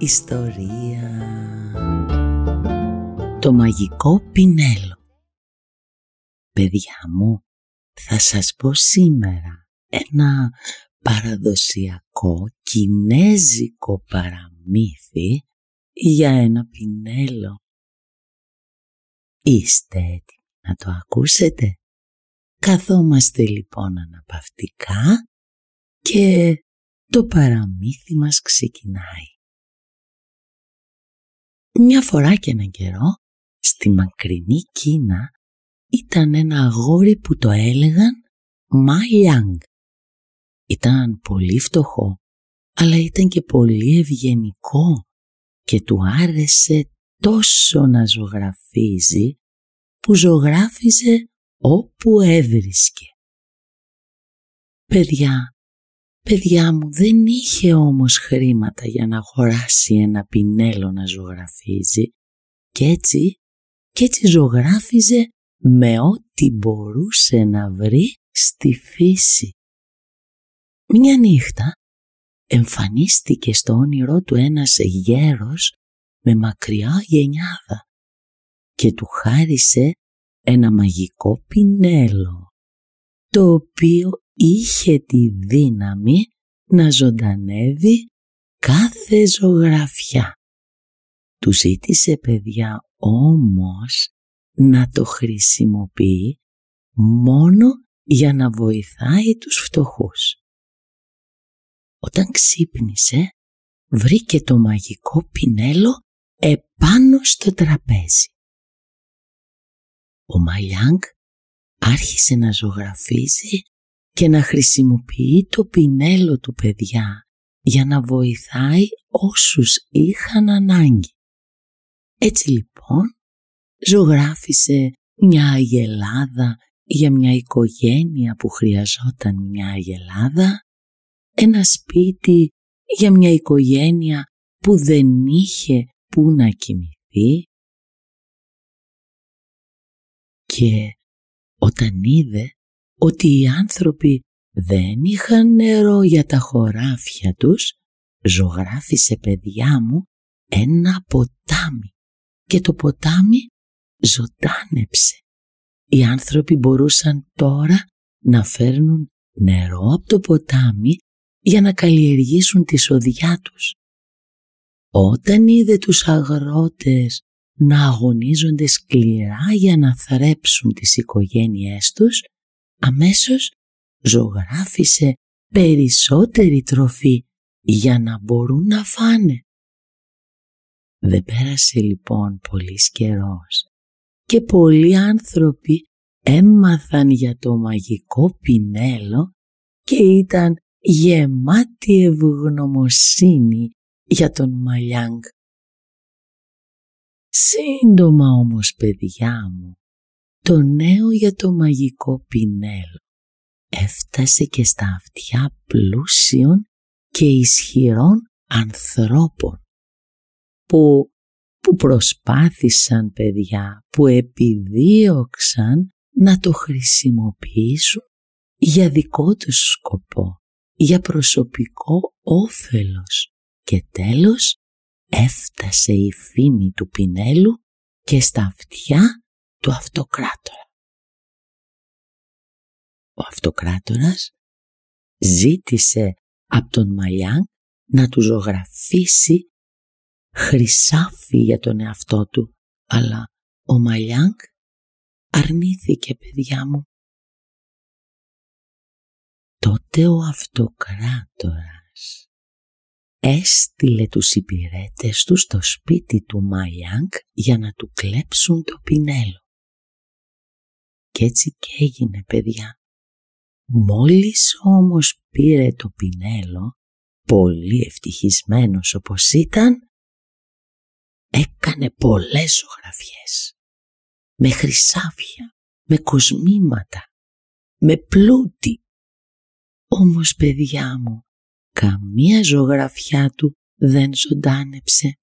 ιστορία». Το μαγικό πινέλο Παιδιά μου, θα σας πω σήμερα ένα παραδοσιακό κινέζικο παραμύθι για ένα πινέλο. Είστε έτοιμοι να το ακούσετε; Καθόμαστε λοιπόν αναπαυτικά και το παραμύθι μας ξεκινάει. Μια φορά και έναν καιρό, στη μακρινή Κίνα, ήταν ένα αγόρι που το έλεγαν Μα Ήταν πολύ φτωχό, αλλά ήταν και πολύ ευγενικό και του άρεσε τόσο να ζωγραφίζει που ζωγράφιζε όπου έβρισκε. Παιδιά, παιδιά μου δεν είχε όμως χρήματα για να αγοράσει ένα πινέλο να ζωγραφίζει και έτσι, και έτσι ζωγράφιζε με ό,τι μπορούσε να βρει στη φύση. Μια νύχτα εμφανίστηκε στο όνειρό του ένας γέρος με μακριά γενιάδα και του χάρισε ένα μαγικό πινέλο το οποίο είχε τη δύναμη να ζωντανεύει κάθε ζωγραφιά. Του ζήτησε παιδιά όμως να το χρησιμοποιεί μόνο για να βοηθάει τους φτωχούς. Όταν ξύπνησε βρήκε το μαγικό πινέλο επάνω στο τραπέζι. Ο Μαλιάνγκ άρχισε να ζωγραφίζει και να χρησιμοποιεί το πινέλο του παιδιά για να βοηθάει όσους είχαν ανάγκη. Έτσι λοιπόν ζωγράφισε μια αγελάδα για μια οικογένεια που χρειαζόταν μια αγελάδα, ένα σπίτι για μια οικογένεια που δεν είχε που να κοιμηθεί και όταν είδε ότι οι άνθρωποι δεν είχαν νερό για τα χωράφια τους, ζωγράφισε παιδιά μου ένα ποτάμι και το ποτάμι ζωντάνεψε. Οι άνθρωποι μπορούσαν τώρα να φέρνουν νερό από το ποτάμι για να καλλιεργήσουν τη σοδιά τους. Όταν είδε τους αγρότες να αγωνίζονται σκληρά για να θρέψουν τις οικογένειές τους, αμέσως ζωγράφισε περισσότερη τροφή για να μπορούν να φάνε. Δεν πέρασε λοιπόν πολύς καιρός και πολλοί άνθρωποι έμαθαν για το μαγικό πινέλο και ήταν γεμάτοι ευγνωμοσύνη για τον Μαλιάνγκ. Σύντομα όμως παιδιά μου, το νέο για το μαγικό πινέλο έφτασε και στα αυτιά πλούσιων και ισχυρών ανθρώπων που, που προσπάθησαν παιδιά, που επιδίωξαν να το χρησιμοποιήσουν για δικό τους σκοπό, για προσωπικό όφελος. Και τέλος έφτασε η φήμη του Πινέλου και στα αυτιά του αυτοκράτορα. Ο αυτοκράτορας ζήτησε από τον Μαλιάν να του ζωγραφίσει χρυσάφι για τον εαυτό του, αλλά ο Μαλιάνγκ αρνήθηκε παιδιά μου. Τότε ο αυτοκράτορας έστειλε τους υπηρέτες του στο σπίτι του Μαλιάνγκ για να του κλέψουν το πινέλο. Κι έτσι και έγινε παιδιά. Μόλις όμως πήρε το πινέλο, πολύ ευτυχισμένος όπως ήταν, έκανε πολλές ζωγραφιές. Με χρυσάφια, με κοσμήματα, με πλούτη. Όμως παιδιά μου, καμία ζωγραφιά του δεν ζωντάνεψε.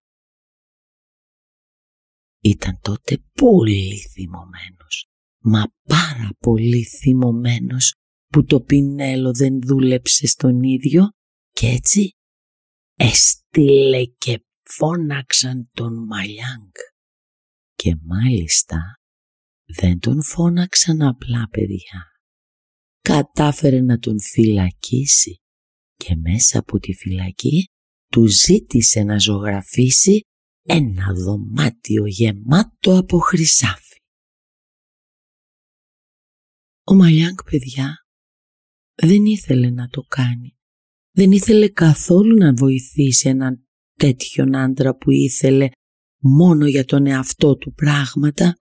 Ήταν τότε πολύ θυμωμένος, μα πάρα πολύ θυμωμένος που το πινέλο δεν δούλεψε στον ίδιο και έτσι έστειλε και φώναξαν τον Μαλιάνγκ. Και μάλιστα δεν τον φώναξαν απλά παιδιά. Κατάφερε να τον φυλακίσει και μέσα από τη φυλακή του ζήτησε να ζωγραφίσει ένα δωμάτιο γεμάτο από χρυσάφι. Ο Μαλιάνγκ παιδιά δεν ήθελε να το κάνει. Δεν ήθελε καθόλου να βοηθήσει έναν τέτοιον άντρα που ήθελε μόνο για τον εαυτό του πράγματα.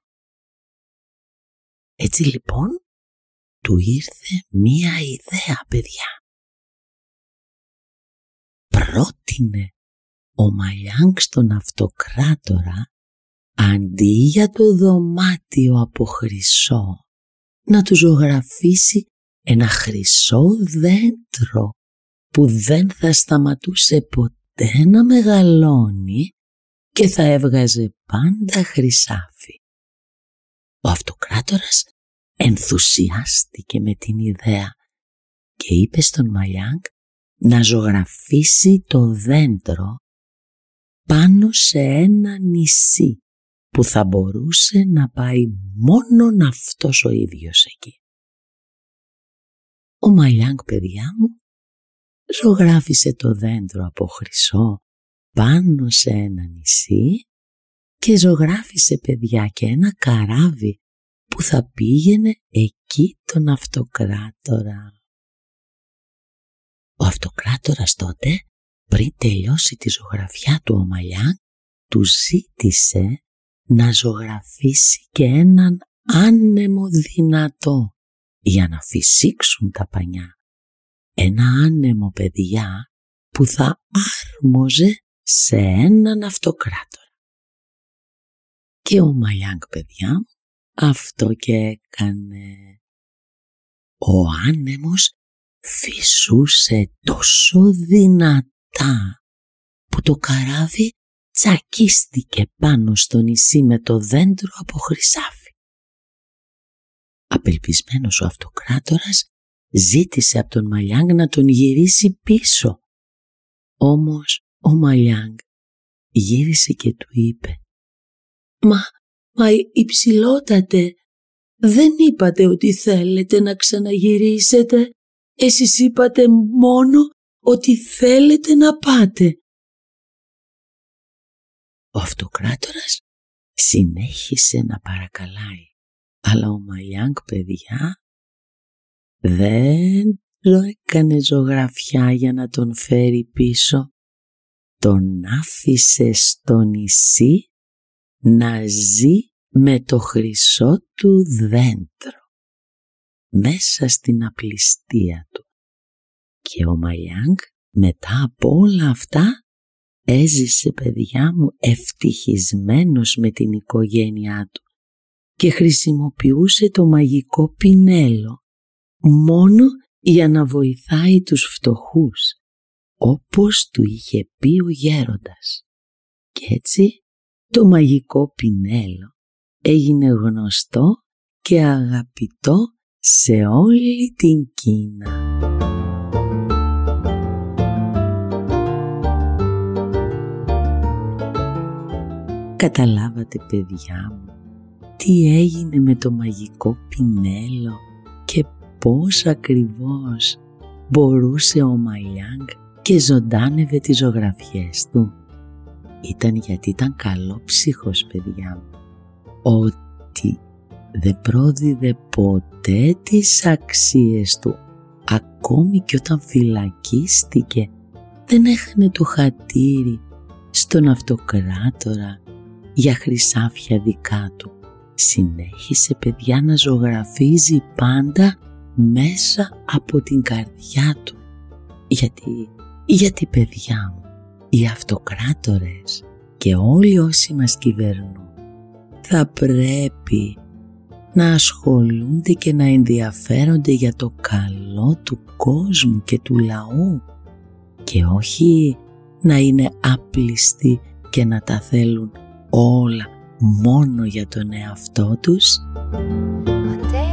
Έτσι λοιπόν του ήρθε μία ιδέα παιδιά. Πρότεινε ο Μαλιάνγκ στον αυτοκράτορα αντί για το δωμάτιο από χρυσό να του ζωγραφίσει ένα χρυσό δέντρο που δεν θα σταματούσε ποτέ να μεγαλώνει και θα έβγαζε πάντα χρυσάφι. Ο αυτοκράτορας ενθουσιάστηκε με την ιδέα και είπε στον Μαλιάνγκ να ζωγραφίσει το δέντρο πάνω σε ένα νησί που θα μπορούσε να πάει μόνον αυτός ο ίδιος εκεί. Ο Μαλιάνγκ παιδιά μου ζωγράφισε το δέντρο από χρυσό πάνω σε ένα νησί και ζωγράφισε παιδιά και ένα καράβι που θα πήγαινε εκεί τον αυτοκράτορα. Ο αυτοκράτορας τότε πριν τελειώσει τη ζωγραφιά του ο Μαλιάνγκ του ζήτησε να ζωγραφίσει και έναν άνεμο δυνατό για να φυσήξουν τα πανιά. Ένα άνεμο παιδιά που θα άρμοζε σε έναν αυτοκράτορα. Και ο Μαλιάνγκ παιδιά αυτό και έκανε. Ο άνεμος φυσούσε τόσο δυνατά που το καράβι τσακίστηκε πάνω στο νησί με το δέντρο από χρυσάφι. Απελπισμένος ο αυτοκράτορας ζήτησε από τον Μαλιάνγκ να τον γυρίσει πίσω. Όμως ο Μαλιάνγκ γύρισε και του είπε «Μα, μα υψηλότατε, δεν είπατε ότι θέλετε να ξαναγυρίσετε. Εσείς είπατε μόνο ότι θέλετε να πάτε». Ο αυτοκράτορας συνέχισε να παρακαλάει αλλά ο Μαλιάνγκ παιδιά δεν το έκανε ζωγραφιά για να τον φέρει πίσω. Τον άφησε στο νησί να ζει με το χρυσό του δέντρο μέσα στην απληστία του. Και ο Μαλιάνγκ μετά από όλα αυτά έζησε παιδιά μου ευτυχισμένος με την οικογένειά του και χρησιμοποιούσε το μαγικό πινέλο μόνο για να βοηθάει τους φτωχούς όπως του είχε πει ο γέροντας. Κι έτσι το μαγικό πινέλο έγινε γνωστό και αγαπητό σε όλη την Κίνα. Καταλάβατε παιδιά μου τι έγινε με το μαγικό πινέλο και πώς ακριβώς μπορούσε ο Μαλιάνγκ και ζωντάνευε τις ζωγραφιές του; Ήταν γιατί ήταν καλό ψυχος παιδιά μου. Ότι δεν πρόδιδε ποτέ τις αξίες του ακόμη και όταν φυλακίστηκε δεν έχανε το χατήρι στον αυτοκράτορα για χρυσάφια δικά του συνέχισε παιδιά να ζωγραφίζει πάντα μέσα από την καρδιά του. Γιατί, γιατί παιδιά μου, οι αυτοκράτορες και και όλοι όσοι μας κυβερνούν θα πρέπει να ασχολούνται και να ενδιαφέρονται για το καλό του κόσμου και του λαού και όχι να είναι άπλιστοι και να τα θέλουν όλα μόνο για τον εαυτό τους. One day